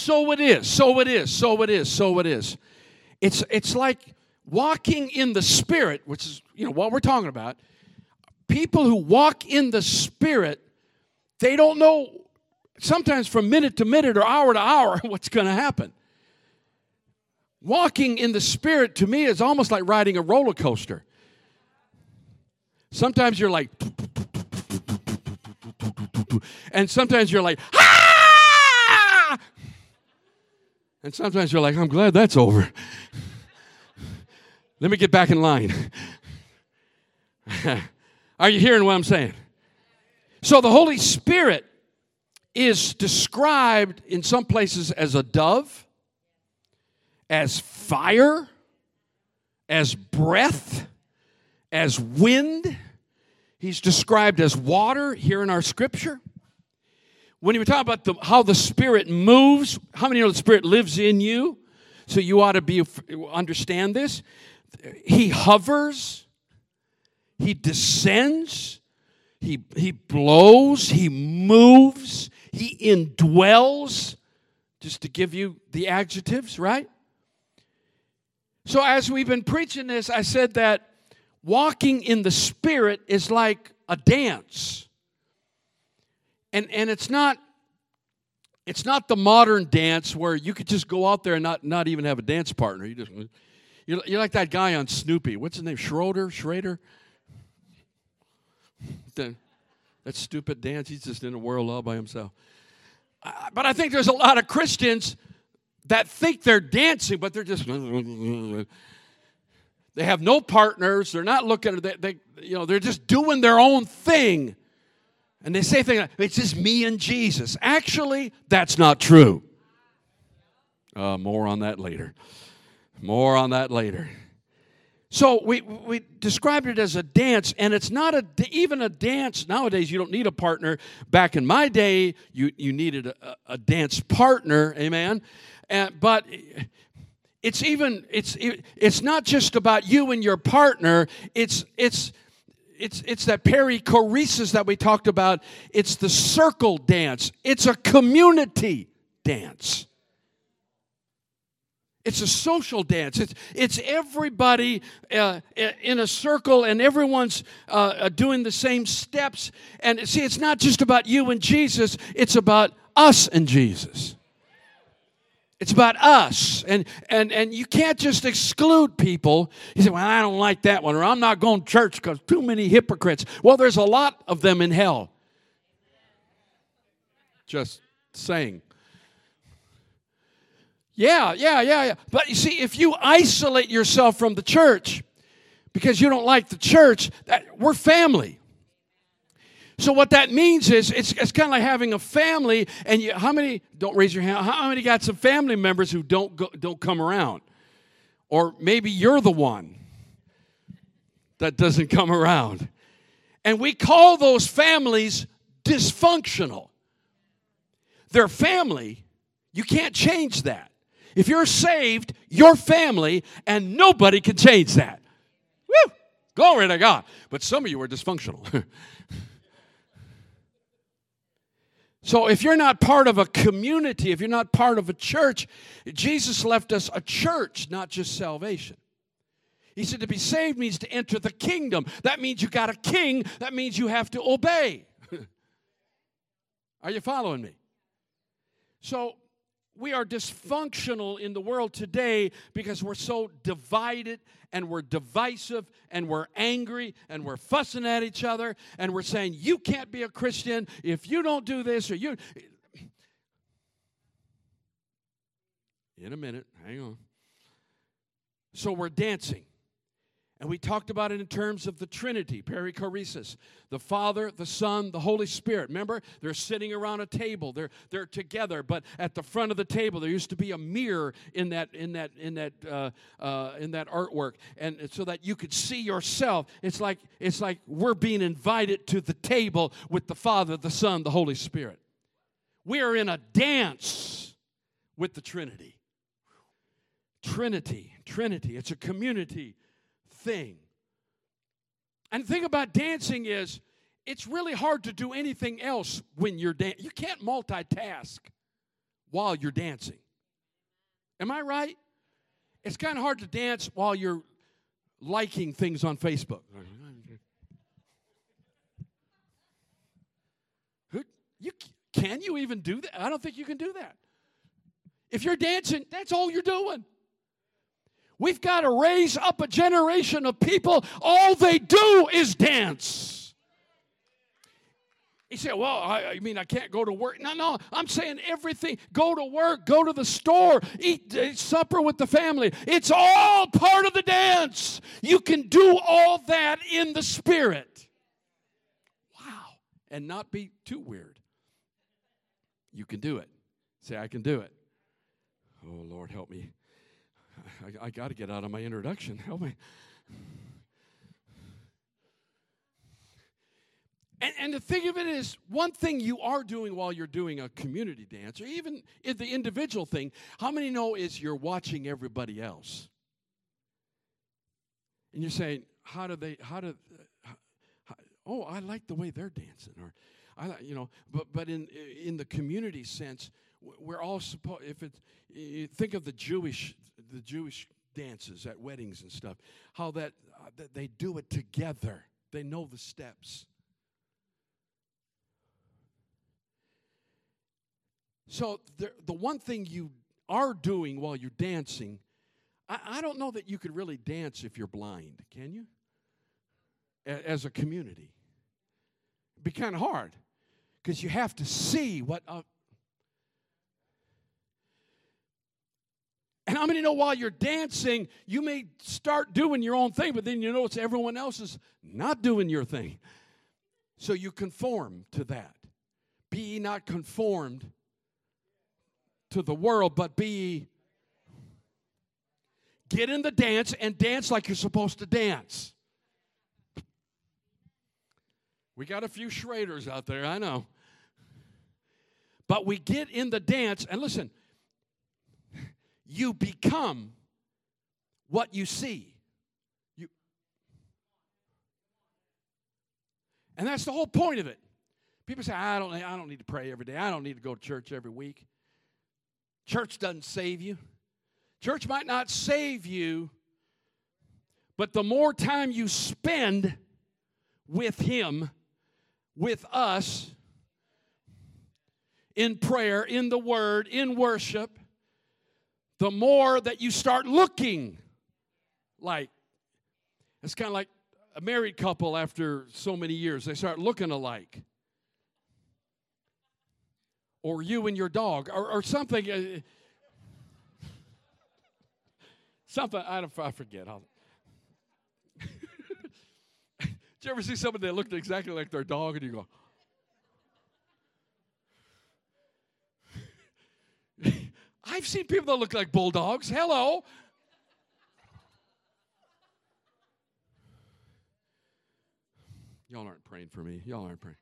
so it is, so it is, so it is, so it is. It's, it's like walking in the Spirit, which is, you know, what we're talking about. People who walk in the Spirit, they don't know sometimes from minute to minute or hour to hour what's going to happen. Walking in the Spirit to me is almost like riding a roller coaster. Sometimes you're like, and sometimes you're like, ah! And sometimes you're like, I'm glad that's over. Let me get back in line. Are you hearing what I'm saying? So the Holy Spirit is described in some places as a dove, as fire, as breath, as wind. He's described as water here in our scripture. When you were talking about the, how the Spirit moves, how many know the Spirit lives in you? So you ought to be understand this. He hovers, he descends, he, he blows, he moves, he indwells, just to give you the adjectives, right? So, as we've been preaching this, I said that walking in the Spirit is like a dance. And, and it's not it's not the modern dance where you could just go out there and not, not even have a dance partner. You just you're, you're like that guy on Snoopy. What's his name? Schroeder? Schrader? The, that stupid dance. He's just in a world all by himself. But I think there's a lot of Christians that think they're dancing, but they're just they have no partners. They're not looking at they, they you know they're just doing their own thing, and they say things like it's just me and Jesus. Actually, that's not true. Uh, more on that later. More on that later. So we, we described it as a dance, and it's not a, even a dance. Nowadays, you don't need a partner. Back in my day, you, you needed a, a dance partner, amen? And, but it's even, it's, it, it's not just about you and your partner. It's, it's, it's, it's that perichoresis that we talked about. It's the circle dance. It's a community dance. It's a social dance. It's, it's everybody uh, in a circle and everyone's uh, uh, doing the same steps. And see, it's not just about you and Jesus, it's about us and Jesus. It's about us. And, and, and you can't just exclude people. You say, well, I don't like that one, or I'm not going to church because too many hypocrites. Well, there's a lot of them in hell. Just saying. Yeah, yeah, yeah, yeah. But you see, if you isolate yourself from the church because you don't like the church, that, we're family. So what that means is it's, it's kind of like having a family, and you, how many don't raise your hand? How many got some family members who don't go, don't come around, or maybe you're the one that doesn't come around, and we call those families dysfunctional. They're family. You can't change that. If you're saved, your family, and nobody can change that. Woo! Glory to God. But some of you are dysfunctional. so if you're not part of a community, if you're not part of a church, Jesus left us a church, not just salvation. He said to be saved means to enter the kingdom. That means you got a king. That means you have to obey. Are you following me? So we are dysfunctional in the world today because we're so divided and we're divisive and we're angry and we're fussing at each other and we're saying, You can't be a Christian if you don't do this or you. In a minute, hang on. So we're dancing. And we talked about it in terms of the Trinity, perichoresis, the Father, the Son, the Holy Spirit. Remember, they're sitting around a table. They're they're together, but at the front of the table there used to be a mirror in that in that in that uh, uh, in that artwork, and so that you could see yourself. It's like it's like we're being invited to the table with the Father, the Son, the Holy Spirit. We are in a dance with the Trinity. Trinity, Trinity. It's a community thing. And the thing about dancing is, it's really hard to do anything else when you're dancing. You can't multitask while you're dancing. Am I right? It's kind of hard to dance while you're liking things on Facebook. Who, you, can you even do that? I don't think you can do that. If you're dancing, that's all you're doing. We've got to raise up a generation of people, all they do is dance. He said, Well, I, I, mean, I can't go to work. No, no, I'm saying everything. Go to work, go to the store, eat, eat supper with the family. It's all part of the dance. You can do all that in the spirit. Wow. And not be too weird. You can do it. Say, I can do it. Oh, Lord, help me. I, I got to get out of my introduction. Help me. And, and the thing of it is, one thing you are doing while you're doing a community dance, or even the individual thing, how many know is you're watching everybody else? And you're saying, how do they, how do, uh, how, how, oh, I like the way they're dancing, or I, you know, but but in in the community sense, we're all supposed. If it, think of the Jewish the Jewish dances at weddings and stuff, how that, uh, that they do it together. They know the steps. So the, the one thing you are doing while you're dancing, I, I don't know that you could really dance if you're blind, can you? A, as a community. It'd be kind of hard because you have to see what. Uh, and how many know while you're dancing, you may start doing your own thing, but then you notice everyone else is not doing your thing. So you conform to that. Be not conformed to the world, but be get in the dance and dance like you're supposed to dance. We got a few Schraders out there, I know. But we get in the dance, and listen, you become what you see. You, and that's the whole point of it. People say, I don't, I don't need to pray every day. I don't need to go to church every week. Church doesn't save you. Church might not save you, but the more time you spend with Him, with us, in prayer, in the Word, in worship, the more that you start looking like. It's kind of like a married couple after so many years, they start looking alike or you and your dog or, or something. Uh, something, I, don't, I forget. Did you ever see somebody that looked exactly like their dog and you go, I've seen people that look like bulldogs. Hello. Y'all aren't praying for me. Y'all aren't praying.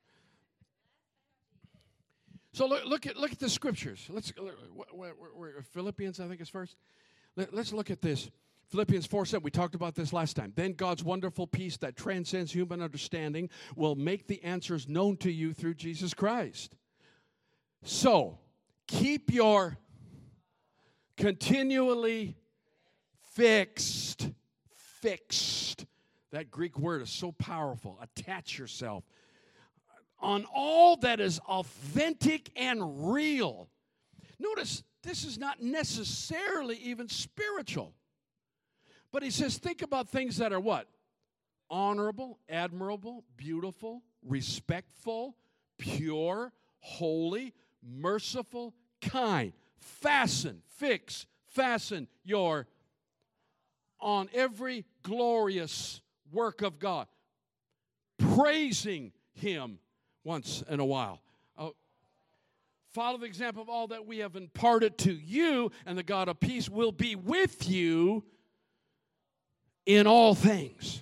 So look, look at look at the scriptures. Let's Philippians, I think is first. Let, us look at this. Philippians 4 7, we talked about this last time. Then God's wonderful peace that transcends human understanding will make the answers known to you through Jesus Christ. So, keep your continually fixed, fixed. That Greek word is so powerful. Attach yourself on all that is authentic and real. Notice this is not necessarily even spiritual. But he says, think about things that are what? Honorable, admirable, beautiful, respectful, pure, holy, merciful, kind. Fasten, fix, fasten your on every glorious work of God, praising Him once in a while. Uh, follow the example of all that we have imparted to you, and the God of peace will be with you in all things.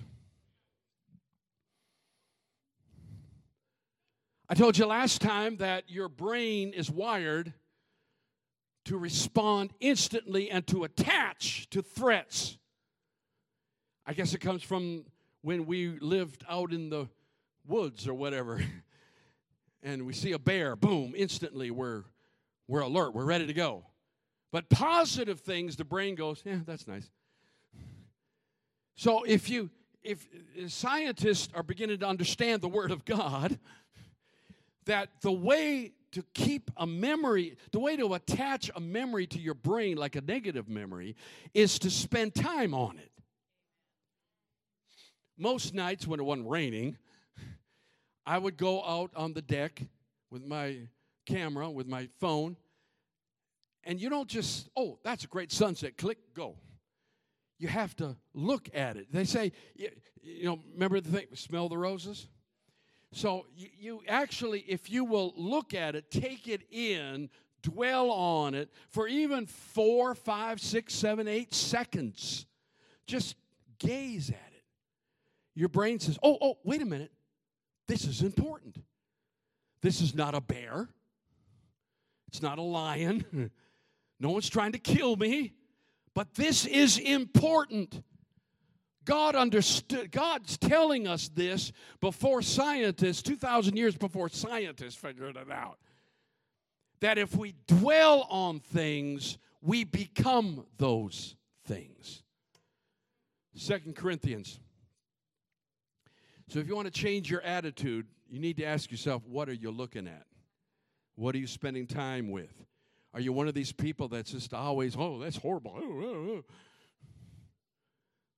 I told you last time that your brain is wired to respond instantly and to attach to threats. I guess it comes from when we lived out in the woods or whatever. and we see a bear, boom, instantly we're We're alert, we're ready to go. But positive things, the brain goes, yeah, that's nice. So if you if scientists are beginning to understand the word of God, that the way to keep a memory, the way to attach a memory to your brain like a negative memory is to spend time on it. Most nights when it wasn't raining, I would go out on the deck with my camera, with my phone, and you don't just, oh, that's a great sunset, click, go. You have to look at it. They say, you, know, remember the thing, smell the roses? So you, you actually, if you will look at it, take it in, dwell on it for even four, five, six, seven, eight seconds. Just gaze at it. Your brain says, oh, oh, wait a minute. This is important. This is not a bear. It's not a lion. no one's trying to kill me. But this is important. God understood, God's telling us this before scientists, 2,000 years before scientists figured it out. That if we dwell on things, we become those things. Second Corinthians. So if you want to change your attitude, you need to ask yourself, what are you looking at? What are you spending time with? Are you one of these people that's just always, oh, that's horrible?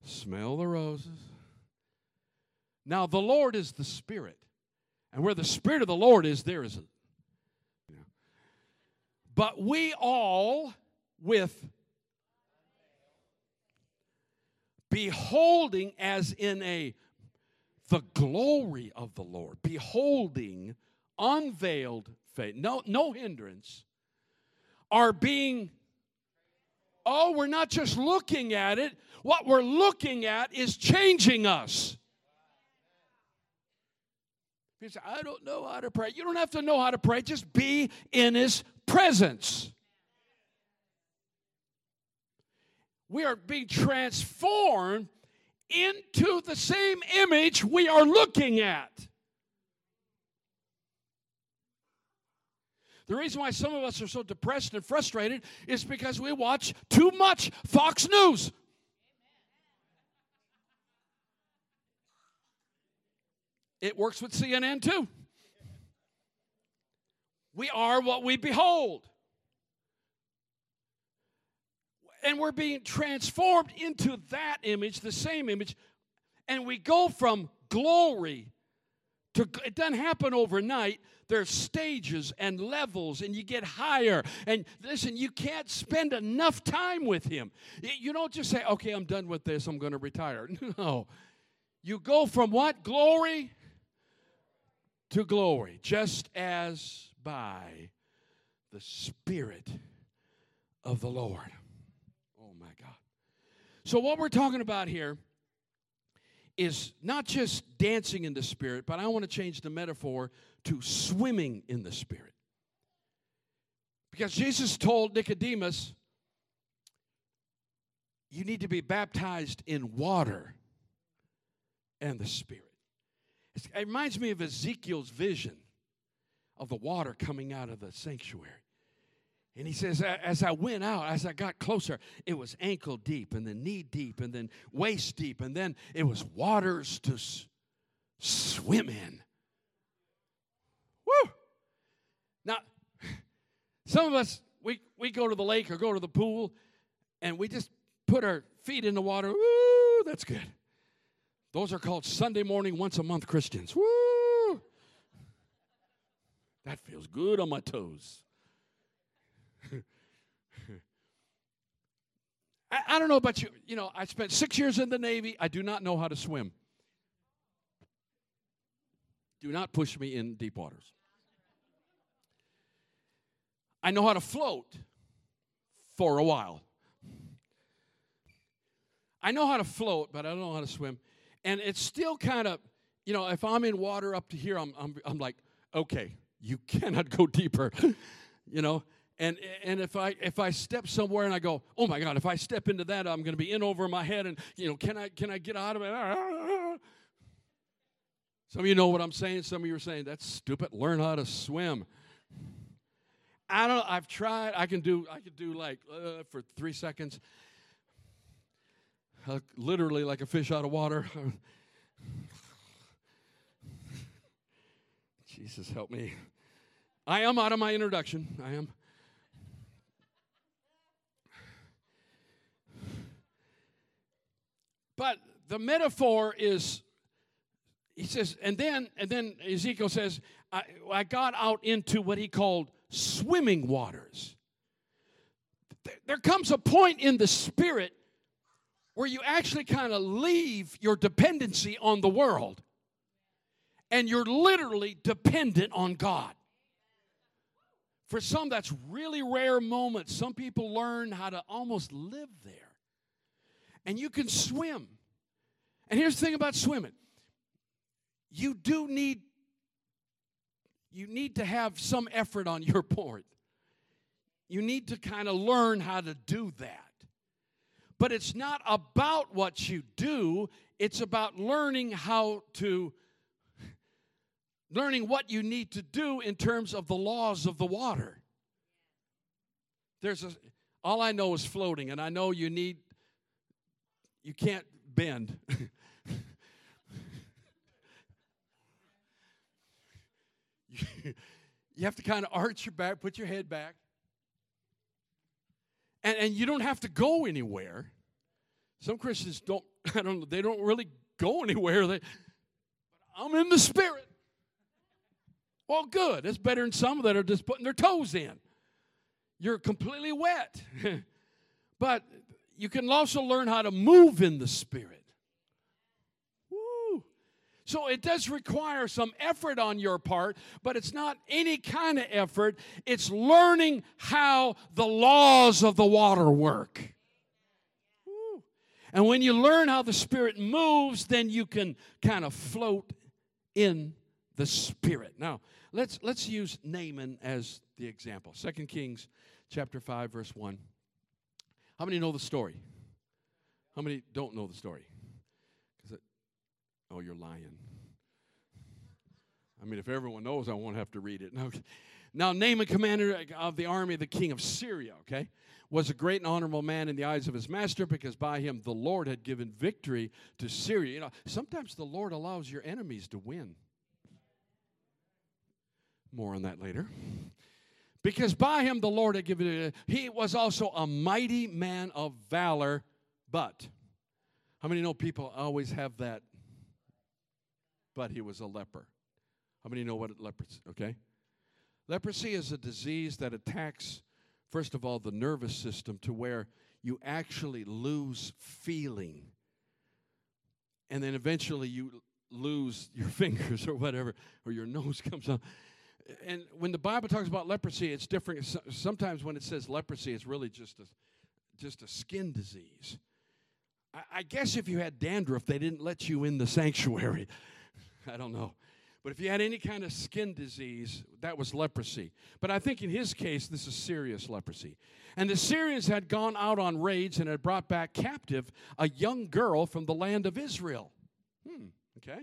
Smell the roses. Now, the Lord is the Spirit. And where the Spirit of the Lord is, there is a. But we all, with beholding as in a the glory of the Lord, beholding unveiled faith, no, no hindrance, are being, oh, we're not just looking at it, what we're looking at is changing us. People say, I don't know how to pray. You don't have to know how to pray, just be in His presence. We are being transformed into the same image we are looking at. The reason why some of us are so depressed and frustrated is because we watch too much Fox News. It works with CNN too. We are what we behold. And we're being transformed into that image, the same image, and we go from glory to, it doesn't happen overnight. There's stages and levels, and you get higher. And listen, you can't spend enough time with Him. You don't just say, okay, I'm done with this, I'm going to retire. No. You go from what? Glory to glory, just as by the Spirit of the Lord. Oh my God. So, what we're talking about here is not just dancing in the Spirit, but I want to change the metaphor to swimming in the Spirit. Because Jesus told Nicodemus, you need to be baptized in water and the Spirit. It reminds me of Ezekiel's vision of the water coming out of the sanctuary. And he says, as I went out, as I got closer, it was ankle deep, and then knee deep, and then waist deep, and then it was waters to s- swim in. Woo! Now, some of us, we, we go to the lake or go to the pool, and we just put our feet in the water. Woo! That's good. Those are called Sunday morning, once a month Christians. Woo! That feels good on my toes. I, I, don't know about you. You know, I spent six years in the Navy. I do not know how to swim. Do not push me in deep waters. I know how to float for a while. I know how to float, but I don't know how to swim. And it's still kind of, you know, if I'm in water up to here, I'm, I'm, I'm like, okay, you cannot go deeper, you know. And, and if I if I step somewhere and I go, oh my God, if I step into that, I'm going to be in over my head, and you know, can I can I get out of it? Some of you know what I'm saying. Some of you are saying that's stupid. Learn how to swim. I don't. I've tried. I can do. I can do like uh, for three seconds, literally like a fish out of water. Jesus help me. I am out of my introduction. I am. But the metaphor is he says, and then and then Ezekiel says, I, I got out into what he called swimming waters. There comes a point in the spirit where you actually kind of leave your dependency on the world and you're literally dependent on God. For some, that's really rare moments. Some people learn how to almost live there. And you can swim. And here's the thing about swimming you do need you need to have some effort on your part. You need to kind of learn how to do that. But it's not about what you do, it's about learning how to learning what you need to do in terms of the laws of the water. There's a all I know is floating and I know you need you can't bend. you have to kind of arch your back, put your head back. And, and you don't have to go anywhere. Some Christians don't, I don't they don't really go anywhere. They, I'm in the spirit. Well, good. That's better than some that are just putting their toes in. You're completely wet. but you can also learn how to move in the spirit. So it does require some effort on your part, but it's not any kind of effort. It's learning how the laws of the water work. And when you learn how the Spirit moves, then you can kind of float in the Spirit. Now, let's, let's use Naaman as the example. Second Kings chapter 5, verse 1. How many know the story? How many don't know the story? Oh, you're lying. I mean, if everyone knows, I won't have to read it. Now, now Naaman, commander of the army of the king of Syria, okay, was a great and honorable man in the eyes of his master because by him the Lord had given victory to Syria. You know, sometimes the Lord allows your enemies to win. More on that later. Because by him the Lord had given it. He was also a mighty man of valor, but how many know people always have that but he was a leper. How many know what leprosy? Okay, leprosy is a disease that attacks, first of all, the nervous system to where you actually lose feeling, and then eventually you lose your fingers or whatever, or your nose comes out. And when the Bible talks about leprosy, it's different. Sometimes when it says leprosy, it's really just a just a skin disease. I guess if you had dandruff, they didn't let you in the sanctuary. I don't know. But if you had any kind of skin disease, that was leprosy. But I think in his case, this is serious leprosy. And the Syrians had gone out on raids and had brought back captive a young girl from the land of Israel. Hmm, okay.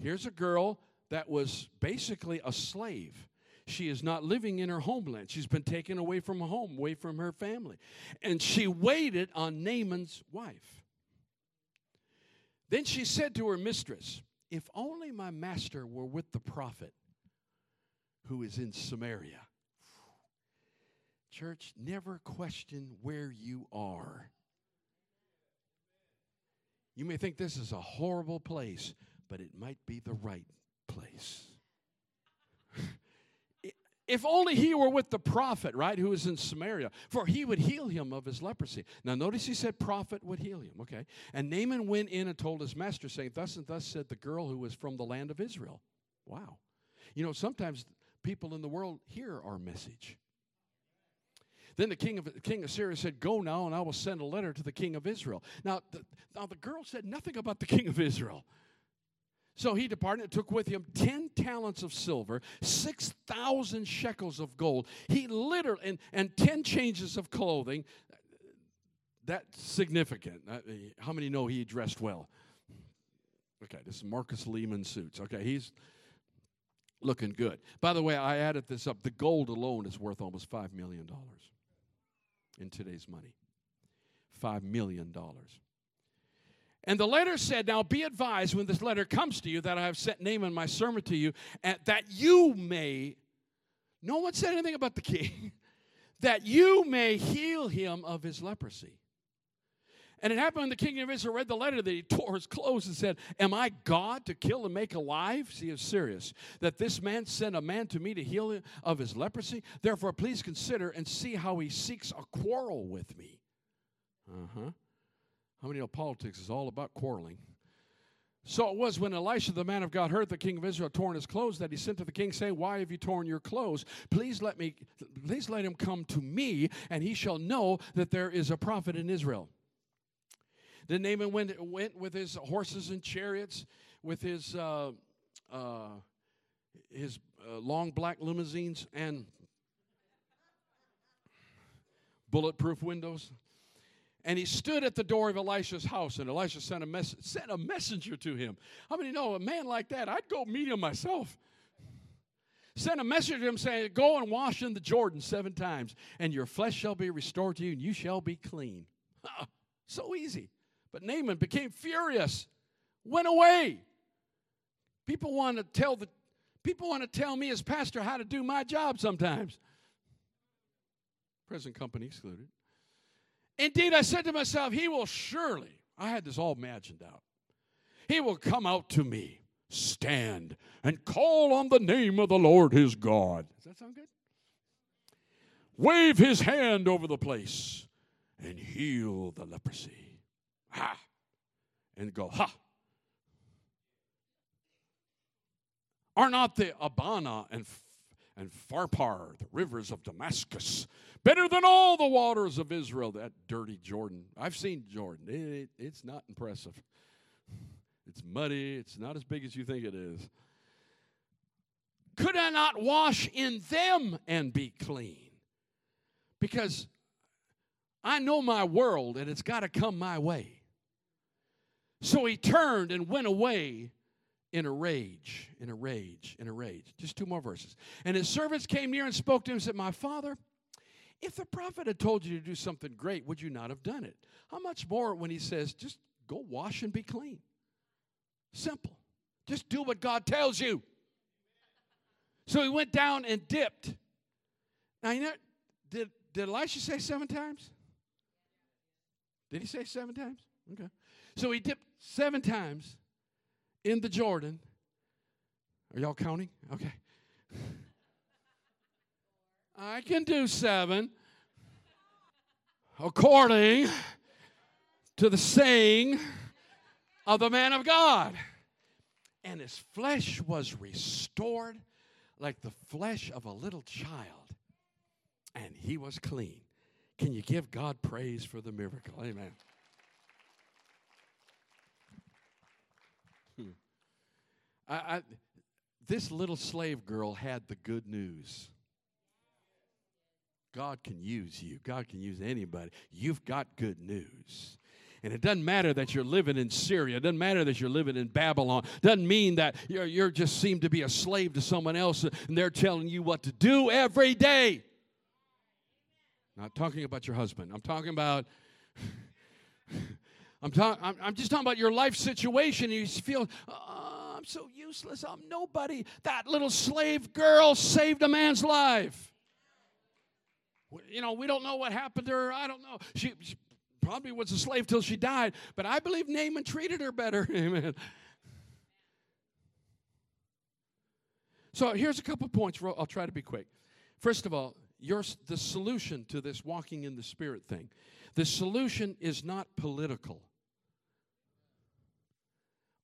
Here's a girl that was basically a slave. She is not living in her homeland. She's been taken away from home, away from her family. And she waited on Naaman's wife. Then she said to her mistress, if only my master were with the prophet who is in Samaria. Church, never question where you are. You may think this is a horrible place, but it might be the right place. If only he were with the prophet, right, who is in Samaria, for he would heal him of his leprosy. Now, notice he said prophet would heal him, okay? And Naaman went in and told his master, saying, Thus and thus said the girl who was from the land of Israel. Wow. You know, sometimes people in the world hear our message. Then the king of, king of Syria said, Go now, and I will send a letter to the king of Israel. Now the, now, the girl said nothing about the king of Israel. So he departed and took with him 10 talents of silver, 6,000 shekels of gold. He literally, and, and 10 changes of clothing. That's significant. Uh, how many know he dressed well? Okay, this is Marcus Lehman suits. Okay, he's looking good. By the way, I added this up. The gold alone is worth almost $5 million in today's money. $5 million. And the letter said, Now be advised when this letter comes to you that I have sent Naaman my servant to you, and that you may, no one said anything about the king, that you may heal him of his leprosy. And it happened when the king of Israel read the letter that he tore his clothes and said, Am I God to kill and make alive? See, it's serious. That this man sent a man to me to heal him of his leprosy. Therefore, please consider and see how he seeks a quarrel with me. Uh huh. How many know politics is all about quarreling? So it was when Elisha, the man of God, heard the king of Israel torn his clothes that he sent to the king, saying, Why have you torn your clothes? Please let me please let him come to me, and he shall know that there is a prophet in Israel. Then Naaman went, went with his horses and chariots, with his, uh, uh, his uh, long black limousines and bulletproof windows. And he stood at the door of Elisha's house, and Elisha sent a, mess- sent a messenger to him. How many know a man like that? I'd go meet him myself. Sent a messenger to him saying, Go and wash in the Jordan seven times, and your flesh shall be restored to you, and you shall be clean. so easy. But Naaman became furious, went away. People want to tell the people want to tell me as pastor how to do my job sometimes. Present company excluded. Indeed, I said to myself, He will surely, I had this all imagined out. He will come out to me, stand, and call on the name of the Lord his God. Does that sound good? Wave his hand over the place and heal the leprosy ha, and go, ha. Are not the Abana and, and Pharpar, the rivers of Damascus, better than all the waters of Israel? That dirty Jordan. I've seen Jordan. It, it's not impressive. It's muddy. It's not as big as you think it is. Could I not wash in them and be clean? Because I know my world and it's got to come my way. So he turned and went away in a rage, in a rage, in a rage. Just two more verses. And his servants came near and spoke to him and said, My father, if the prophet had told you to do something great, would you not have done it? How much more when he says, Just go wash and be clean? Simple. Just do what God tells you. So he went down and dipped. Now, you know, did, did Elisha say seven times? Did he say seven times? Okay. So he dipped seven times in the Jordan. Are y'all counting? Okay. I can do seven according to the saying of the man of God. And his flesh was restored like the flesh of a little child, and he was clean. Can you give God praise for the miracle? Amen. Hmm. I, I, this little slave girl had the good news. God can use you. God can use anybody. You've got good news. And it doesn't matter that you're living in Syria. It doesn't matter that you're living in Babylon. It doesn't mean that you're, you're just seem to be a slave to someone else and they're telling you what to do every day. Not talking about your husband. I'm talking about I'm, talking. I'm, I'm, just talking about your life situation. You feel, oh, I'm so useless. I'm nobody. That little slave girl saved a man's life. You know, we don't know what happened to her. I don't know. She, she probably was a slave till she died, but I believe Naaman treated her better. Amen. So here's a couple points. I'll try to be quick. First of all, your, the solution to this walking in the Spirit thing, the solution is not political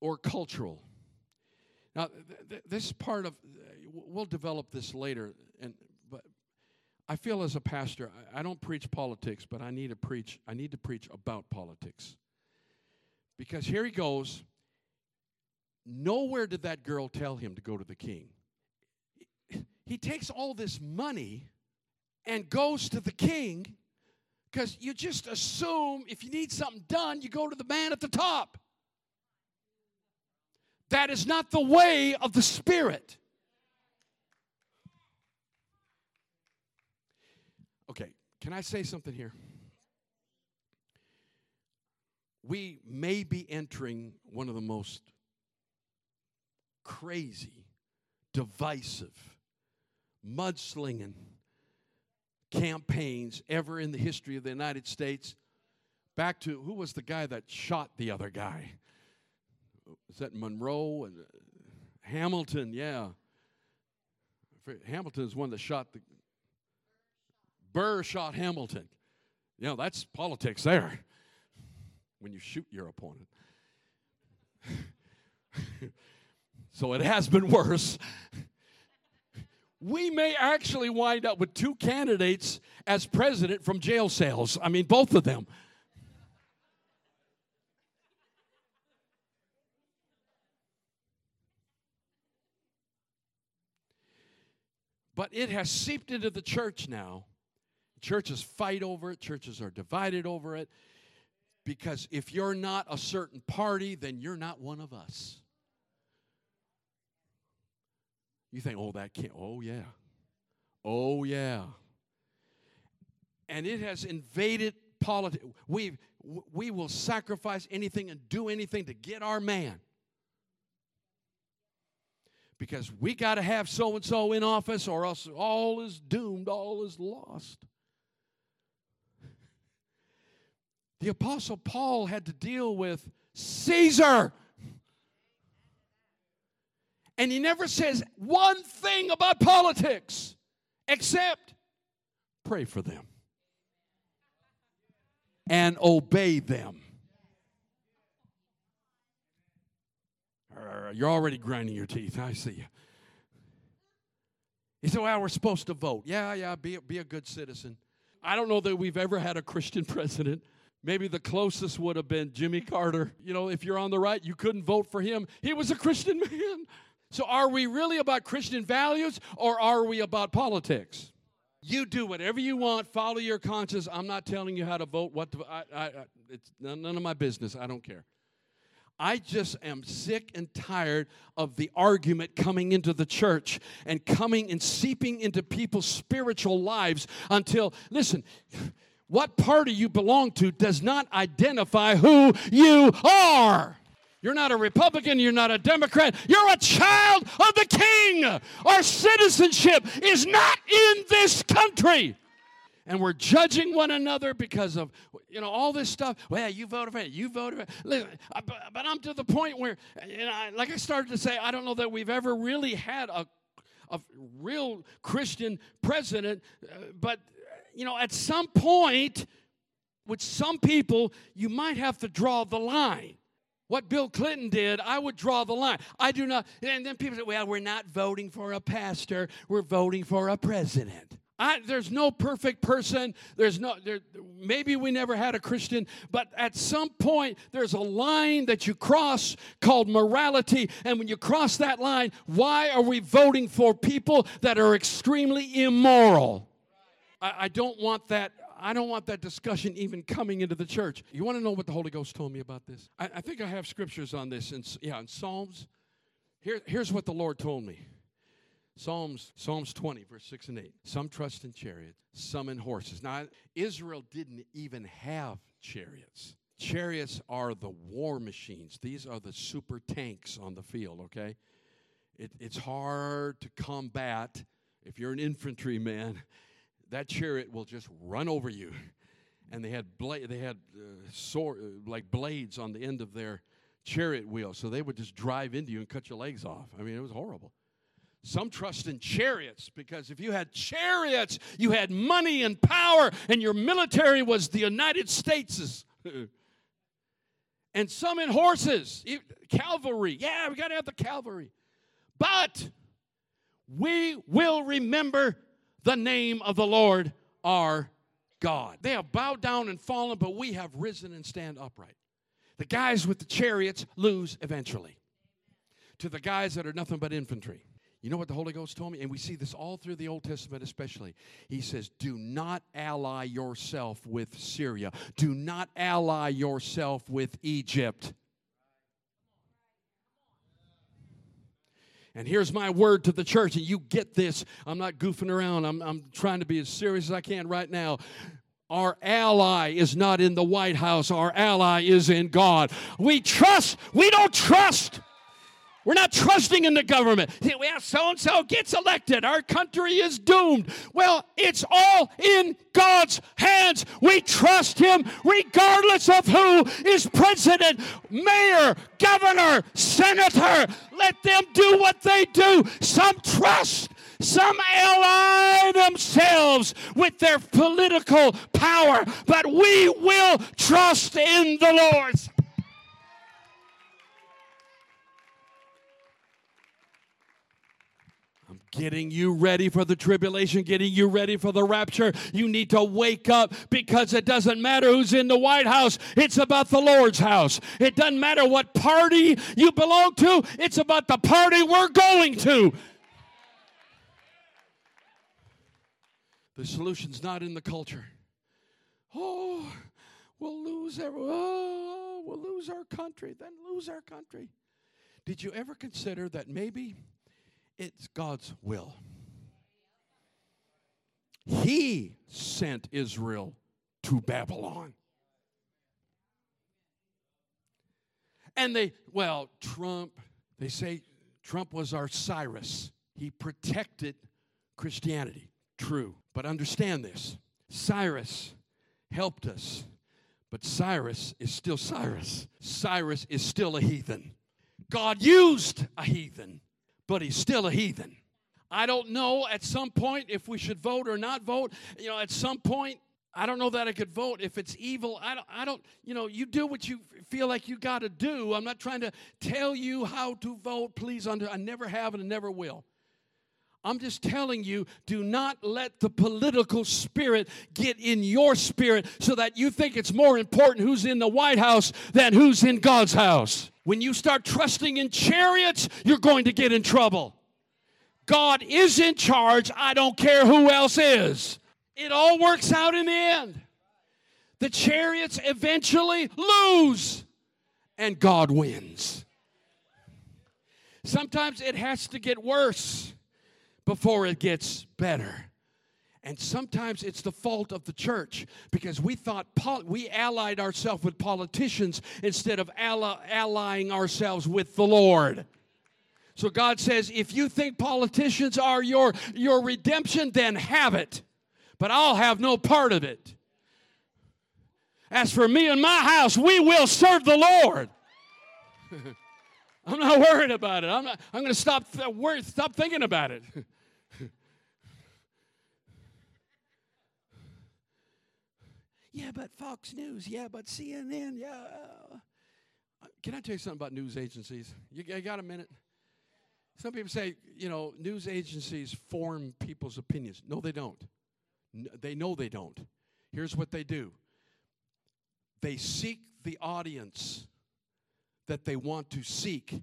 or cultural. Now, th- th- this part of, we'll develop this later, I feel as a pastor, I, don't preach politics, but I need to preach. I need to preach about politics, because here he goes. Nowhere did that girl tell him to go to the king. He takes all this money and goes to the king because you just assume if you need something done, you go to the man at the top. That is not the way of the Spirit. Can I say something here? We may be entering one of the most crazy, divisive, mudslinging campaigns ever in the history of the United States. Back to who was the guy that shot the other guy? Was that Monroe and uh, Hamilton? Yeah. Hamilton is one that shot the Burr shot Hamilton. You know, that's politics there when you shoot your opponent. so it has been worse. We may actually wind up with two candidates as president from jail cells. I mean, both of them. But it has seeped into the church now Churches fight over it, churches are divided over it. Because if you're not a certain party, then you're not one of us. You think, oh, that can't, oh, yeah. Oh, yeah. And it has invaded politics. We, we will sacrifice anything and do anything to get our man. Because we got to have so and so in office, or else all is doomed, all is lost. The Apostle Paul had to deal with Caesar. And he never says one thing about politics except pray for them and obey them. You're already grinding your teeth. I see you. He said, Well, we're supposed to vote. Yeah, yeah, be, be a good citizen. I don't know that we've ever had a Christian president Maybe the closest would have been Jimmy Carter. You know, if you're on the right, you couldn't vote for him. He was a Christian man. So are we really about Christian values or are we about politics? You do whatever you want, follow your conscience. I'm not telling you how to vote, what to, I, I, it's none of my business. I don't care. I just am sick and tired of the argument coming into the church and coming and seeping into people's spiritual lives until, listen, what party you belong to does not identify who you are. You're not a Republican, you're not a Democrat, you're a child of the King. Our citizenship is not in this country. And we're judging one another because of you know all this stuff. Well, you voted for it, you voted for it. Listen, but, but I'm to the point where, you know, like I started to say, I don't know that we've ever really had a, a real Christian president, uh, but you know, at some point, with some people, you might have to draw the line. What Bill Clinton did, I would draw the line. I do not, and then people say, well, we're not voting for a pastor, we're voting for a president. I, there's no perfect person. There's no, there, maybe we never had a Christian, but at some point, there's a line that you cross called morality. And when you cross that line, why are we voting for people that are extremely immoral? I, I don't want that I don't want that discussion even coming into the church. You want to know what the Holy Ghost told me about this? I, I think I have scriptures on this. In, yeah, in Psalms. Here, here's what the Lord told me. Psalms, Psalms 20, verse 6 and 8. Some trust in chariots, some in horses. Now, Israel didn't even have chariots. Chariots are the war machines. These are the super tanks on the field, okay? It, it's hard to combat if you're an infantryman that chariot will just run over you. And they had bla- they had uh, sword, uh, like blades on the end of their chariot wheel, so they would just drive into you and cut your legs off. I mean, it was horrible. Some trust in chariots because if you had chariots, you had money and power, and your military was the United States. and some in horses, cavalry. Yeah, we got to have the cavalry. But we will remember the name of the Lord our God. They have bowed down and fallen, but we have risen and stand upright. The guys with the chariots lose eventually to the guys that are nothing but infantry. You know what the Holy Ghost told me? And we see this all through the Old Testament, especially. He says, Do not ally yourself with Syria, do not ally yourself with Egypt. And here's my word to the church, and you get this. I'm not goofing around, I'm, I'm trying to be as serious as I can right now. Our ally is not in the White House, our ally is in God. We trust, we don't trust we're not trusting in the government. Well, so and so gets elected. Our country is doomed. Well, it's all in God's hands. We trust Him regardless of who is president, mayor, governor, senator. Let them do what they do. Some trust. Some ally themselves with their political power, but we will trust in the Lord. Getting you ready for the tribulation, getting you ready for the rapture. You need to wake up because it doesn't matter who's in the White House, it's about the Lord's house. It doesn't matter what party you belong to, it's about the party we're going to. The solution's not in the culture. Oh, we'll lose every, oh, we'll lose our country, then lose our country. Did you ever consider that maybe it's God's will. He sent Israel to Babylon. And they, well, Trump, they say Trump was our Cyrus. He protected Christianity. True. But understand this Cyrus helped us, but Cyrus is still Cyrus. Cyrus is still a heathen. God used a heathen but he's still a heathen. I don't know at some point if we should vote or not vote. You know, at some point, I don't know that I could vote if it's evil. I don't, I don't you know, you do what you feel like you got to do. I'm not trying to tell you how to vote. Please, under, I never have and I never will. I'm just telling you, do not let the political spirit get in your spirit so that you think it's more important who's in the White House than who's in God's house. When you start trusting in chariots, you're going to get in trouble. God is in charge. I don't care who else is. It all works out in the end. The chariots eventually lose, and God wins. Sometimes it has to get worse before it gets better. And sometimes it's the fault of the church because we thought we allied ourselves with politicians instead of allying ourselves with the Lord. So God says, if you think politicians are your, your redemption, then have it. But I'll have no part of it. As for me and my house, we will serve the Lord. I'm not worried about it. I'm, not, I'm going to stop, th- stop thinking about it. Yeah, but Fox News. Yeah, but CNN. Yeah. Uh, uh, can I tell you something about news agencies? You, got a minute? Some people say, you know, news agencies form people's opinions. No, they don't. They know they don't. Here's what they do they seek the audience that they want to seek,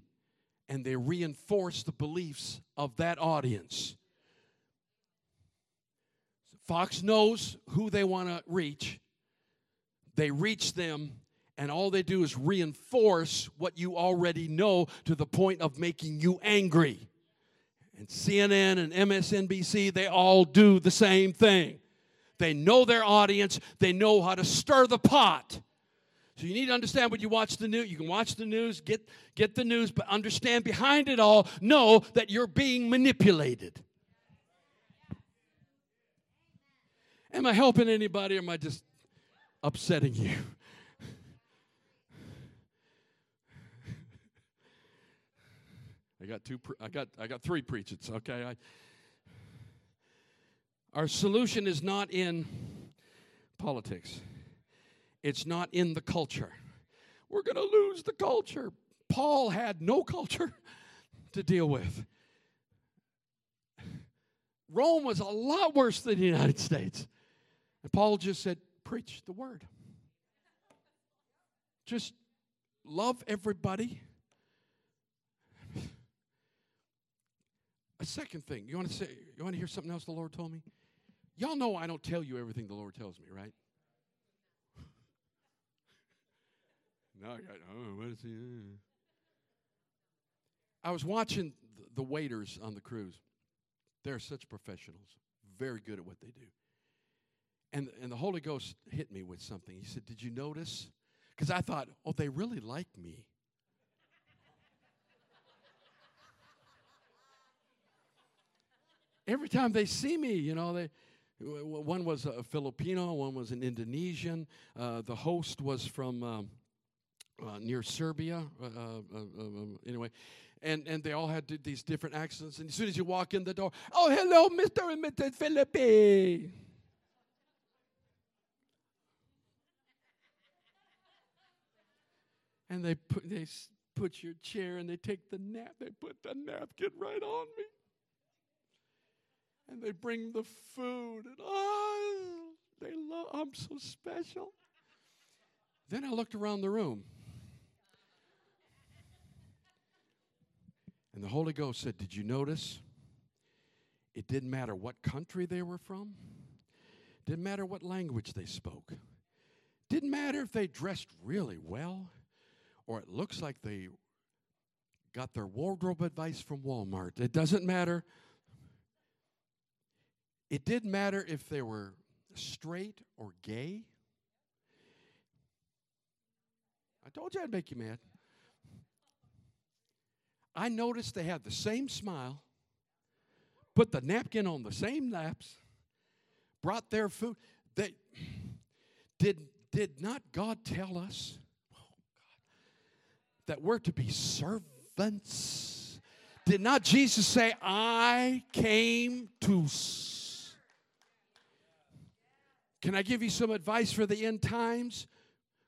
and they reinforce the beliefs of that audience. Fox knows who they want to reach, they reach them and all they do is reinforce what you already know to the point of making you angry. And CNN and MSNBC, they all do the same thing. They know their audience, they know how to stir the pot. So you need to understand when you watch the news. You can watch the news, get, get the news, but understand behind it all, know that you're being manipulated. Am I helping anybody or am I just upsetting you. I got two. Pre- I got. I got three preachers. Okay. I, our solution is not in politics. It's not in the culture. We're going to lose the culture. Paul had no culture to deal with. Rome was a lot worse than the United States. And Paul just said, preach the word. Just love everybody. A second thing, you want to say, you want to hear something else the Lord told me? Y'all know I don't tell you everything the Lord tells me, right? no, I got, oh, what is he? Uh. I was watching the waiters on the cruise. They're such professionals, very good at what they do. And, and the Holy Ghost hit me with something. He said, Did you notice? Because I thought, oh, they really like me. Every time they see me, you know, they, one was a Filipino, one was an Indonesian. Uh, the host was from um, uh, near Serbia. Uh, uh, uh, um, anyway, and, and they all had these different accents. And as soon as you walk in the door, oh, hello, Mr. and Mrs. Philippi. And they put, they put your chair and they take the nap, they put the napkin right on me. And they bring the food, and oh, they love, I'm so special. Then I looked around the room. And the Holy Ghost said, Did you notice? It didn't matter what country they were from, didn't matter what language they spoke, didn't matter if they dressed really well or it looks like they got their wardrobe advice from Walmart. It doesn't matter. It didn't matter if they were straight or gay. I told you I'd make you mad. I noticed they had the same smile, put the napkin on the same laps, brought their food. They did did not God tell us that we're to be servants. Did not Jesus say, I came to. S-? Can I give you some advice for the end times?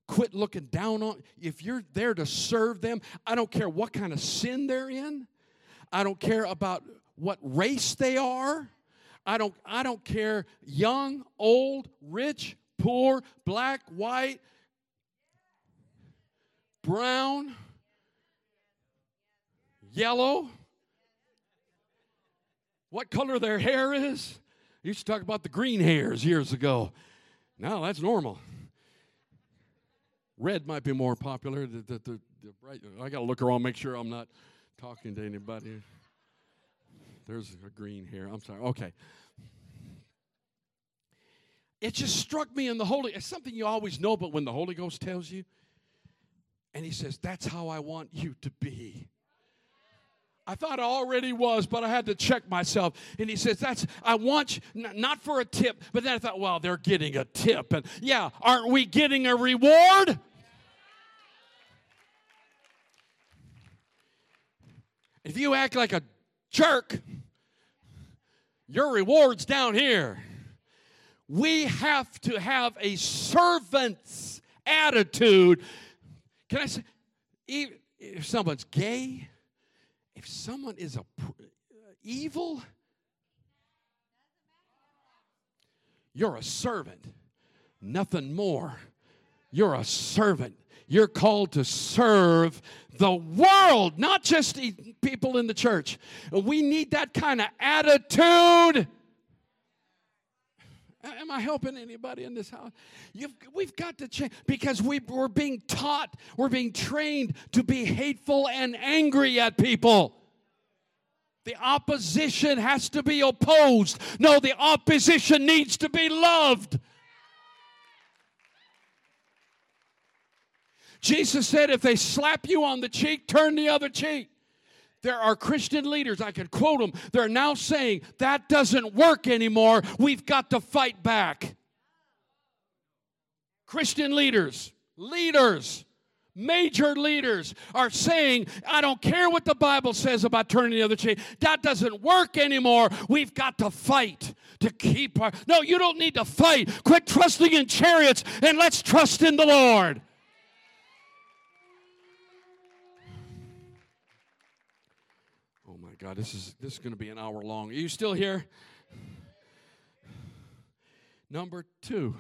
Quit looking down on. If you're there to serve them, I don't care what kind of sin they're in. I don't care about what race they are. I don't, I don't care young, old, rich, poor, black, white, brown yellow, what color their hair is. I used to talk about the green hairs years ago. Now that's normal. Red might be more popular. The, the, the, bright, I got to look around, make sure I'm not talking to anybody. There's a green hair. I'm sorry. Okay. It just struck me in the Holy. It's something you always know, but when the Holy Ghost tells you, and He says, "That's how I want you to be." I thought I already was, but I had to check myself. And he says, That's, I want you, not for a tip, but then I thought, Well, they're getting a tip. And yeah, aren't we getting a reward? If you act like a jerk, your reward's down here. We have to have a servant's attitude. Can I say, if someone's gay, if someone is a pr- uh, evil, you're a servant, nothing more. You're a servant. You're called to serve the world, not just people in the church. We need that kind of attitude. Am I helping anybody in this house? You've, we've got to change because we, we're being taught, we're being trained to be hateful and angry at people. The opposition has to be opposed. No, the opposition needs to be loved. Jesus said, if they slap you on the cheek, turn the other cheek. There are Christian leaders, I can quote them, they're now saying that doesn't work anymore. We've got to fight back. Christian leaders, leaders, major leaders are saying, I don't care what the Bible says about turning the other cheek. That doesn't work anymore. We've got to fight to keep our. No, you don't need to fight. Quit trusting in chariots and let's trust in the Lord. God, this is this is going to be an hour long. Are you still here? Number two.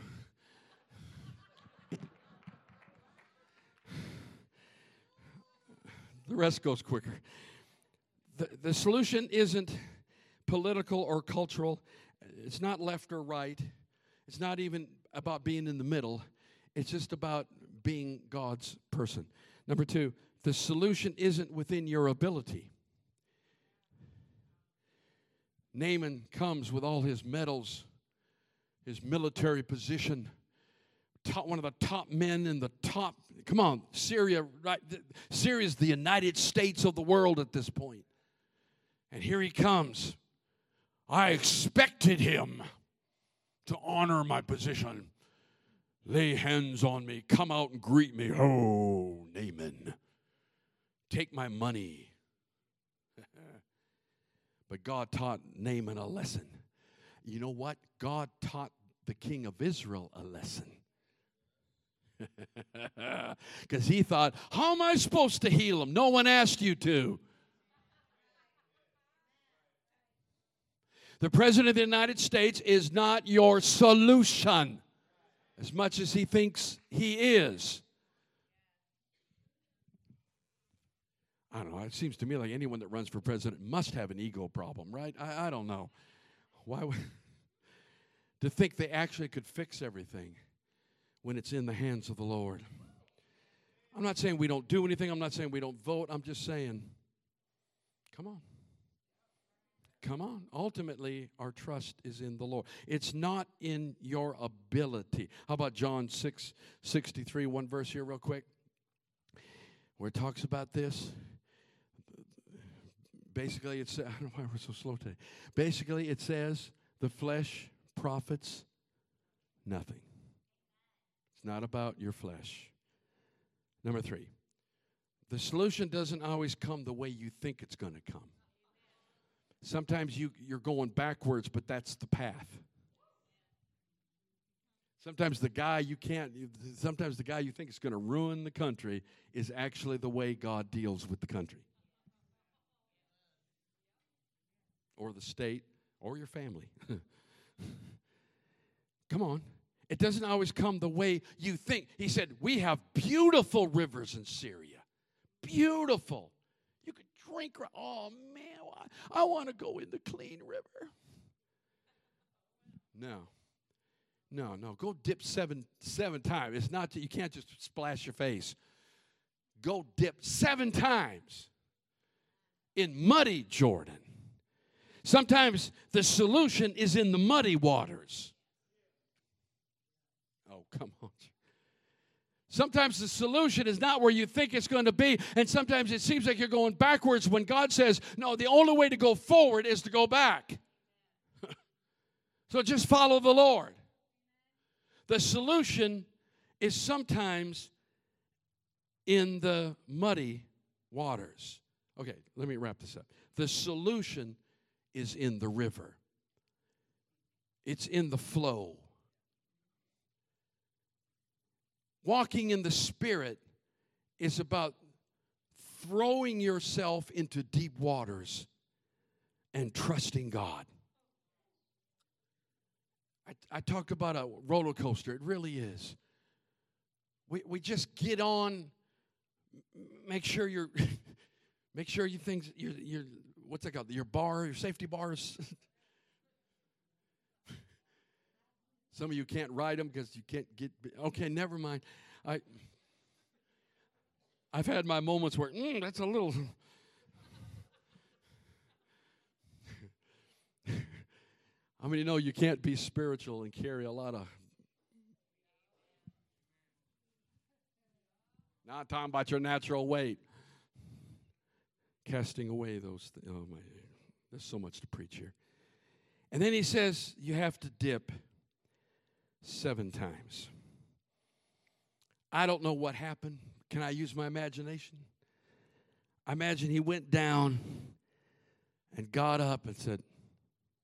the rest goes quicker. The, the solution isn't political or cultural. It's not left or right. It's not even about being in the middle. It's just about being God's person. Number two, the solution isn't within your ability. Naaman comes with all his medals, his military position, top, one of the top men in the top. Come on, Syria, right? Syria is the United States of the world at this point. And here he comes. I expected him to honor my position. Lay hands on me. Come out and greet me. Oh, Naaman. Take my money. But God taught Naaman a lesson. You know what? God taught the king of Israel a lesson. Because he thought, how am I supposed to heal him? No one asked you to. The President of the United States is not your solution as much as he thinks he is. I don't know. It seems to me like anyone that runs for president must have an ego problem, right? I, I don't know. Why would. to think they actually could fix everything when it's in the hands of the Lord. I'm not saying we don't do anything. I'm not saying we don't vote. I'm just saying, come on. Come on. Ultimately, our trust is in the Lord. It's not in your ability. How about John 6 63, one verse here, real quick, where it talks about this? Basically, it's, I don't know why we're so slow today. Basically, it says the flesh profits nothing. It's not about your flesh. Number three, the solution doesn't always come the way you think it's going to come. Sometimes you, you're going backwards, but that's the path. Sometimes the guy you can't, sometimes the guy you think is going to ruin the country is actually the way God deals with the country. Or the state, or your family. Come on. It doesn't always come the way you think. He said, We have beautiful rivers in Syria. Beautiful. You could drink. Oh, man. I want to go in the clean river. No. No, no. Go dip seven seven times. It's not that you can't just splash your face. Go dip seven times in muddy Jordan. Sometimes the solution is in the muddy waters. Oh, come on. Sometimes the solution is not where you think it's going to be, and sometimes it seems like you're going backwards when God says, No, the only way to go forward is to go back. so just follow the Lord. The solution is sometimes in the muddy waters. Okay, let me wrap this up. The solution is in the river, it's in the flow. Walking in the Spirit is about throwing yourself into deep waters and trusting God. I, I talk about a roller coaster, it really is. We, we just get on, make sure you're, make sure you things, your, your, what's that called? Your bar, your safety bars Some of you can't ride them because you can't get. Okay, never mind. I. I've had my moments where mm, that's a little. I mean, you know you can't be spiritual and carry a lot of. Not talking about your natural weight. Casting away those. Th- oh my! There's so much to preach here. And then he says you have to dip seven times. I don't know what happened. Can I use my imagination? I imagine he went down and got up and said,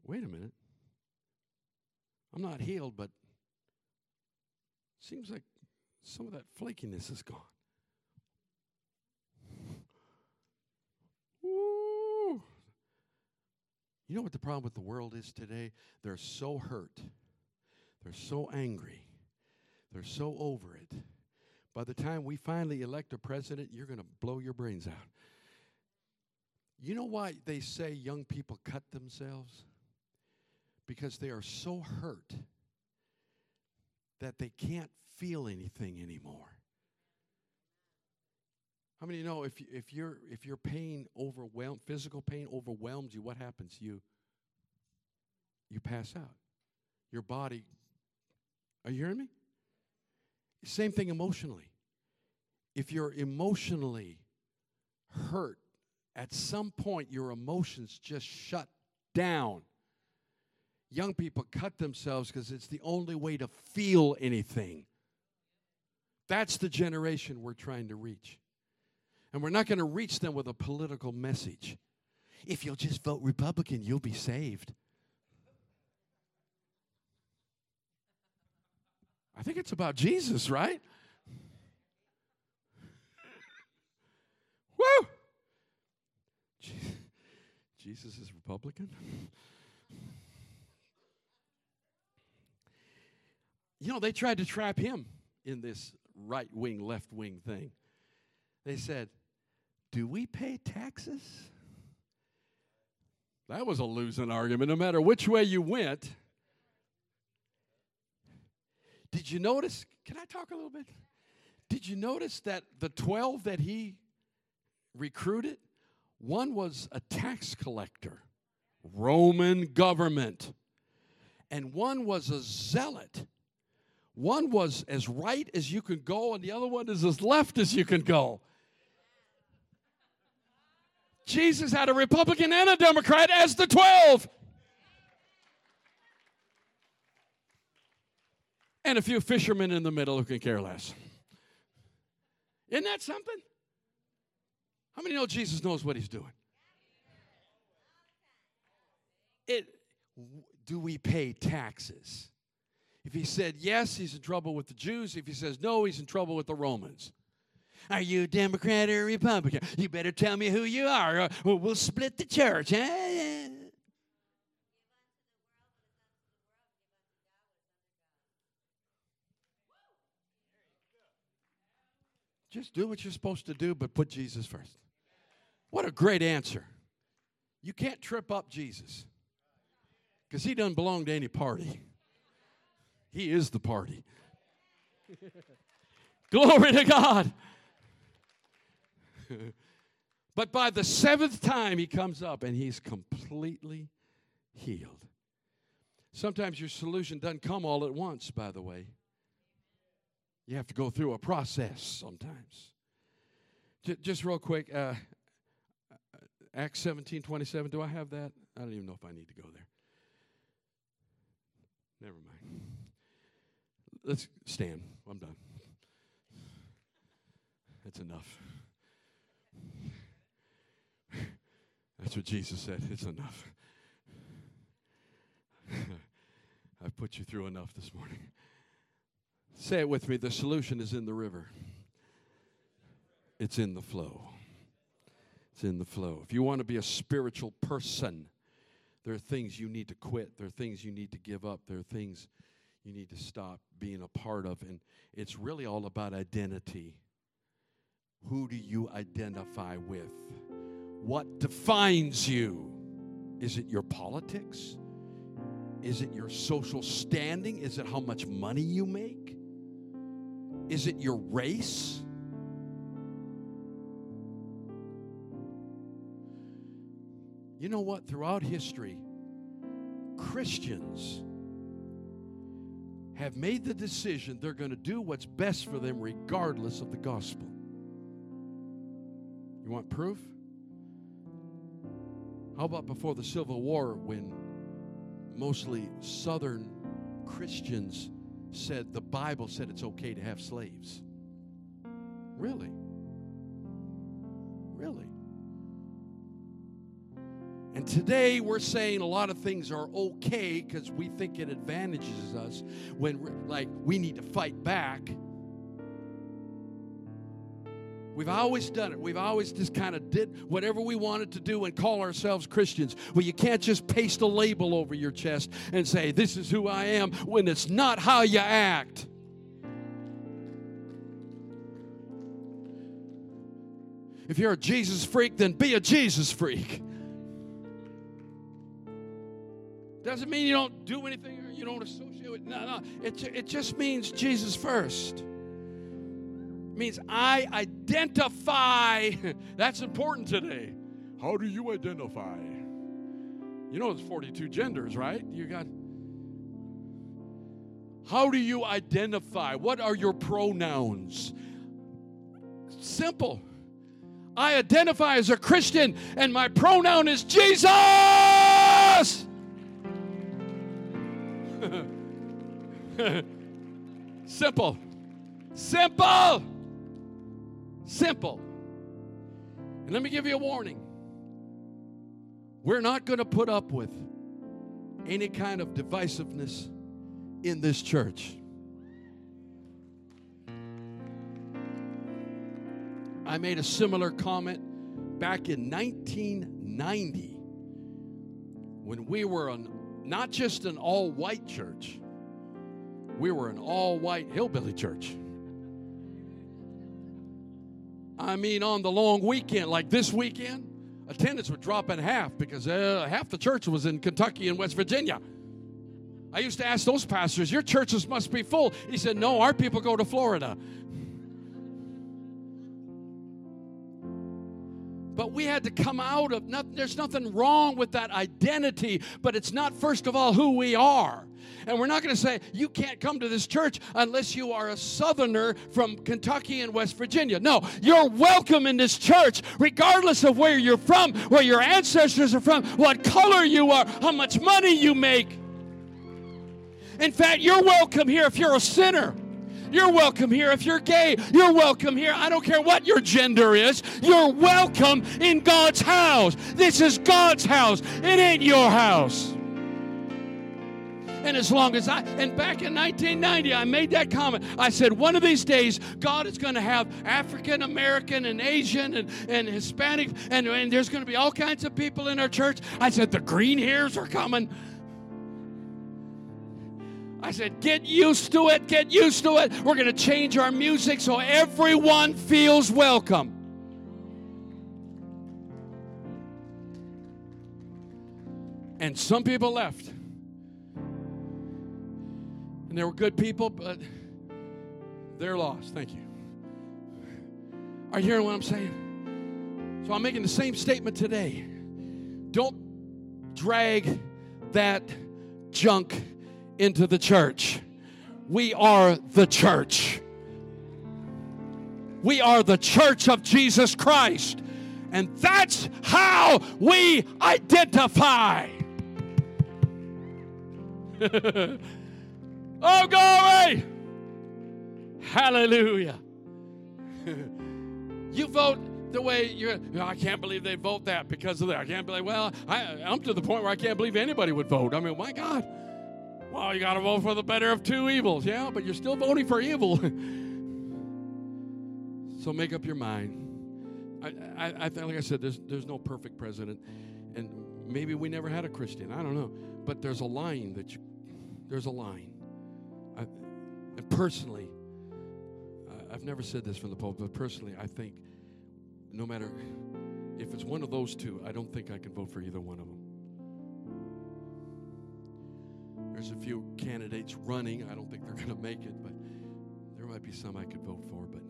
Wait a minute. I'm not healed, but seems like some of that flakiness is gone. You know what the problem with the world is today? They're so hurt they're so angry. They're so over it. By the time we finally elect a president, you're going to blow your brains out. You know why they say young people cut themselves? Because they are so hurt that they can't feel anything anymore. How many know if, if, your if your pain overwhelm, physical pain overwhelms you, what happens? You you pass out. Your body, are you hearing me? Same thing emotionally. If you're emotionally hurt, at some point your emotions just shut down. Young people cut themselves because it's the only way to feel anything. That's the generation we're trying to reach. And we're not going to reach them with a political message. If you'll just vote Republican, you'll be saved. I think it's about Jesus, right? Woo! Jesus is Republican? You know, they tried to trap him in this right wing, left wing thing. They said, Do we pay taxes? That was a losing argument, no matter which way you went. Did you notice? Can I talk a little bit? Did you notice that the 12 that he recruited, one was a tax collector, Roman government, and one was a zealot. One was as right as you can go, and the other one is as left as you can go. Jesus had a Republican and a Democrat as the 12. and a few fishermen in the middle who can care less. Isn't that something? How many know Jesus knows what he's doing? It, do we pay taxes? If he said yes, he's in trouble with the Jews. If he says no, he's in trouble with the Romans. Are you a Democrat or a Republican? You better tell me who you are, or we'll split the church. Huh? Just do what you're supposed to do, but put Jesus first. What a great answer. You can't trip up Jesus because he doesn't belong to any party, he is the party. Glory to God. but by the seventh time, he comes up and he's completely healed. Sometimes your solution doesn't come all at once, by the way. You have to go through a process sometimes. J- just real quick, uh, uh, Acts 17 27. Do I have that? I don't even know if I need to go there. Never mind. Let's stand. I'm done. That's enough. That's what Jesus said. It's enough. I've put you through enough this morning. Say it with me the solution is in the river, it's in the flow. It's in the flow. If you want to be a spiritual person, there are things you need to quit, there are things you need to give up, there are things you need to stop being a part of. And it's really all about identity. Who do you identify with? What defines you? Is it your politics? Is it your social standing? Is it how much money you make? Is it your race? You know what? Throughout history, Christians have made the decision they're going to do what's best for them regardless of the gospel. You want proof? How about before the Civil War when mostly Southern Christians said the Bible said it's okay to have slaves. Really? Really? And today we're saying a lot of things are okay because we think it advantages us when, like, we need to fight back We've always done it. We've always just kind of did whatever we wanted to do and call ourselves Christians. Well, you can't just paste a label over your chest and say, This is who I am, when it's not how you act. If you're a Jesus freak, then be a Jesus freak. Doesn't mean you don't do anything or you don't associate with. No, no. It, it just means Jesus first means I identify. That's important today. How do you identify? You know there's 42 genders, right? You got. How do you identify? What are your pronouns? Simple. I identify as a Christian, and my pronoun is Jesus. Simple. Simple. Simple. And let me give you a warning. We're not going to put up with any kind of divisiveness in this church. I made a similar comment back in 1990 when we were an, not just an all white church, we were an all white hillbilly church. I mean, on the long weekend, like this weekend, attendance would drop in half because uh, half the church was in Kentucky and West Virginia. I used to ask those pastors, Your churches must be full. He said, No, our people go to Florida. But we had to come out of, nothing. there's nothing wrong with that identity, but it's not, first of all, who we are. And we're not going to say, you can't come to this church unless you are a southerner from Kentucky and West Virginia. No, you're welcome in this church, regardless of where you're from, where your ancestors are from, what color you are, how much money you make. In fact, you're welcome here if you're a sinner. You're welcome here if you're gay. You're welcome here. I don't care what your gender is. You're welcome in God's house. This is God's house. It ain't your house. And as long as I, and back in 1990, I made that comment. I said, one of these days, God is going to have African American and Asian and, and Hispanic, and, and there's going to be all kinds of people in our church. I said, the green hairs are coming. I said, get used to it, get used to it. We're going to change our music so everyone feels welcome. And some people left. And they were good people, but they're lost. Thank you. Are you hearing what I'm saying? So I'm making the same statement today. Don't drag that junk into the church. We are the church. We are the church of Jesus Christ. And that's how we identify. oh, glory! Hallelujah. you vote the way you're, I can't believe they vote that because of that. I can't believe, well, I, I'm to the point where I can't believe anybody would vote. I mean, my God. Well, you got to vote for the better of two evils. Yeah, but you're still voting for evil. so make up your mind. I, I, I like I said, there's, there's no perfect president. And maybe we never had a Christian. I don't know. But there's a line that you, there's a line. I, and personally, I've never said this from the pulpit, but personally, I think no matter if it's one of those two, I don't think I can vote for either one of them. There's a few candidates running. I don't think they're going to make it, but there might be some I could vote for. But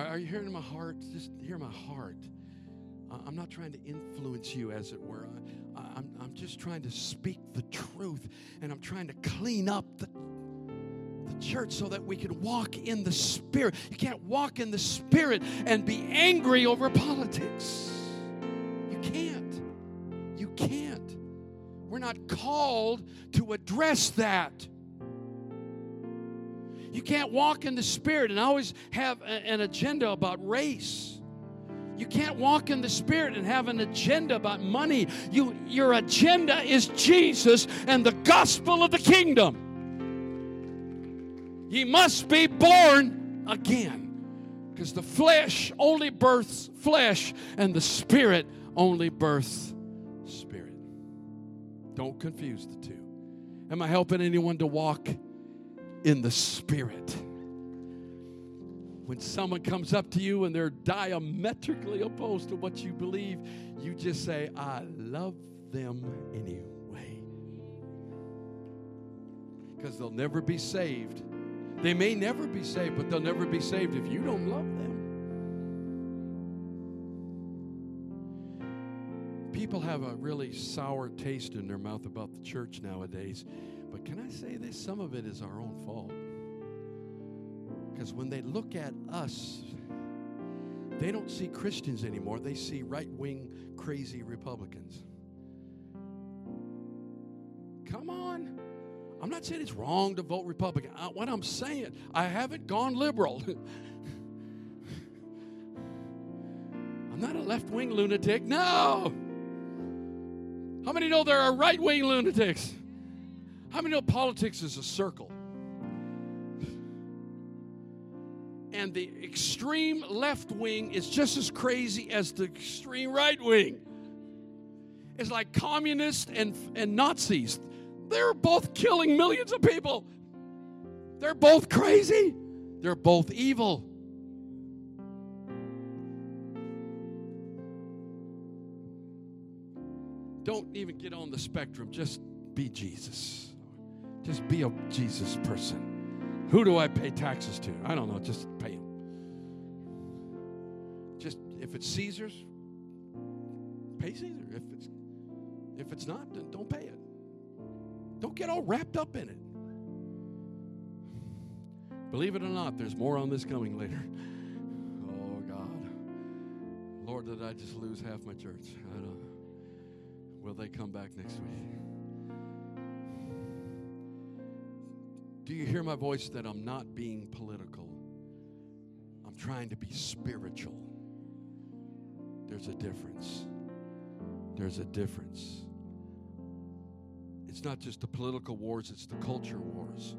are, you hearing my heart? Just hear my heart. I'm not trying to influence you, as it were. I, I'm, I'm just trying to speak the truth, and I'm trying to clean up the, the church so that we can walk in the Spirit. You can't walk in the Spirit and be angry over politics. You can't. You can't. We're not called to address that. You can't walk in the Spirit and always have an agenda about race. You can't walk in the Spirit and have an agenda about money. You, your agenda is Jesus and the gospel of the kingdom. Ye must be born again. Because the flesh only births flesh, and the Spirit only births don't confuse the two. Am I helping anyone to walk in the Spirit? When someone comes up to you and they're diametrically opposed to what you believe, you just say, I love them anyway. Because they'll never be saved. They may never be saved, but they'll never be saved if you don't love them. People have a really sour taste in their mouth about the church nowadays. But can I say this? Some of it is our own fault. Because when they look at us, they don't see Christians anymore. They see right wing, crazy Republicans. Come on. I'm not saying it's wrong to vote Republican. Uh, what I'm saying, I haven't gone liberal. I'm not a left wing lunatic. No. How many know there are right wing lunatics? How many know politics is a circle? And the extreme left wing is just as crazy as the extreme right wing. It's like communists and, and Nazis. They're both killing millions of people. They're both crazy. They're both evil. Don't even get on the spectrum. Just be Jesus. Just be a Jesus person. Who do I pay taxes to? I don't know. Just pay them. Just if it's Caesar's, pay Caesar. If it's if it's not, then don't pay it. Don't get all wrapped up in it. Believe it or not, there's more on this coming later. Oh God. Lord, did I just lose half my church? I don't Will they come back next week? Do you hear my voice that I'm not being political? I'm trying to be spiritual. There's a difference. There's a difference. It's not just the political wars, it's the culture wars.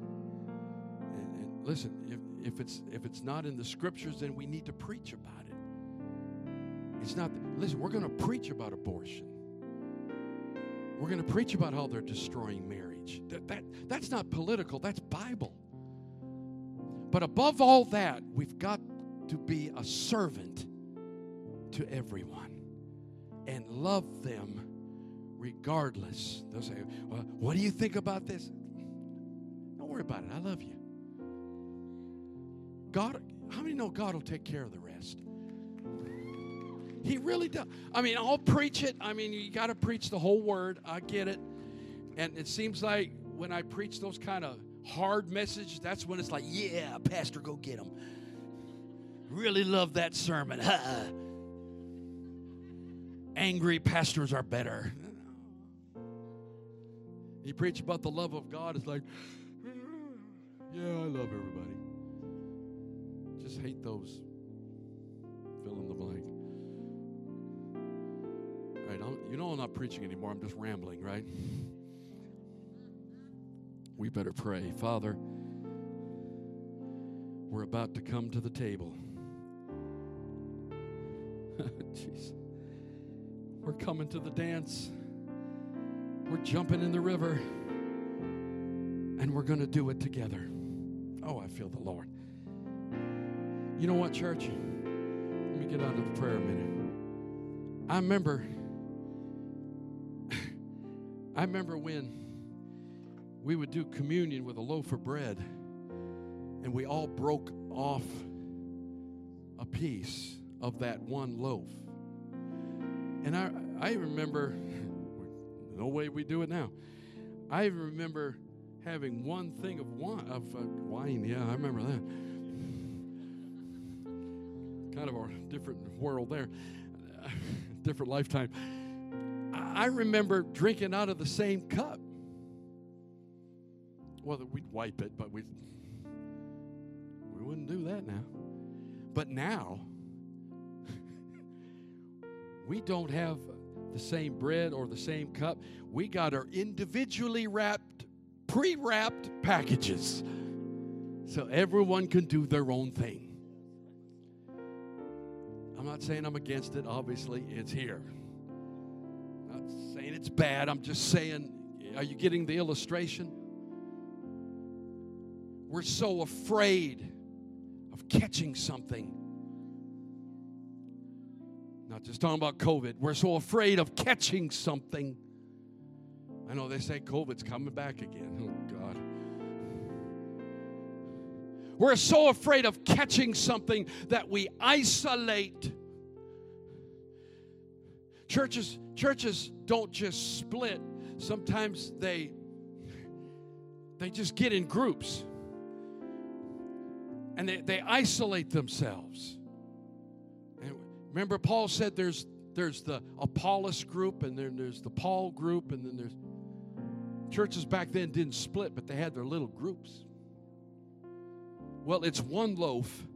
And, and listen, if, if, it's, if it's not in the scriptures, then we need to preach about it. It's not, listen, we're going to preach about abortion. We're going to preach about how they're destroying marriage. That, that, that's not political, that's Bible. But above all that, we've got to be a servant to everyone and love them regardless. They'll say, well, What do you think about this? Don't worry about it. I love you. God, how many know God will take care of the rest? He really does. I mean, I'll preach it. I mean, you got to preach the whole word. I get it. And it seems like when I preach those kind of hard messages, that's when it's like, yeah, Pastor, go get them. Really love that sermon. Angry pastors are better. You preach about the love of God, it's like, yeah, I love everybody. Just hate those fill in the blank. You know I'm not preaching anymore. I'm just rambling, right? We better pray. Father, we're about to come to the table. Jeez. We're coming to the dance. We're jumping in the river. And we're going to do it together. Oh, I feel the Lord. You know what, church? Let me get on to the prayer a minute. I remember I remember when we would do communion with a loaf of bread and we all broke off a piece of that one loaf. And I, I remember, no way we do it now. I remember having one thing of wine, of uh, wine. Yeah, I remember that. kind of a different world there, different lifetime. I remember drinking out of the same cup. Well, we'd wipe it, but we we wouldn't do that now. But now we don't have the same bread or the same cup. We got our individually wrapped, pre-wrapped packages. So everyone can do their own thing. I'm not saying I'm against it, obviously, it's here saying it's bad. I'm just saying, are you getting the illustration? We're so afraid of catching something. Not just talking about COVID. We're so afraid of catching something. I know they say COVID's coming back again. Oh, God. We're so afraid of catching something that we isolate Churches, churches don't just split. Sometimes they they just get in groups and they, they isolate themselves. And remember, Paul said there's there's the Apollos group, and then there's the Paul group, and then there's churches back then didn't split, but they had their little groups. Well, it's one loaf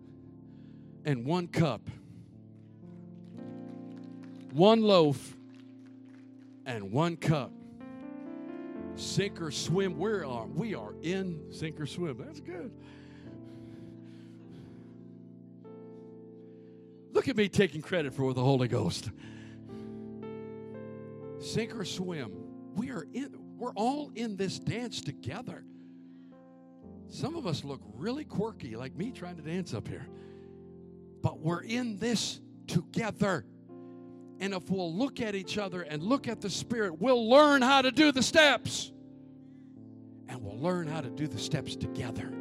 and one cup. One loaf and one cup. Sink or swim. We are we are in sink or swim. That's good. Look at me taking credit for the Holy Ghost. Sink or swim. We are in we're all in this dance together. Some of us look really quirky, like me trying to dance up here. But we're in this together. And if we'll look at each other and look at the Spirit, we'll learn how to do the steps. And we'll learn how to do the steps together.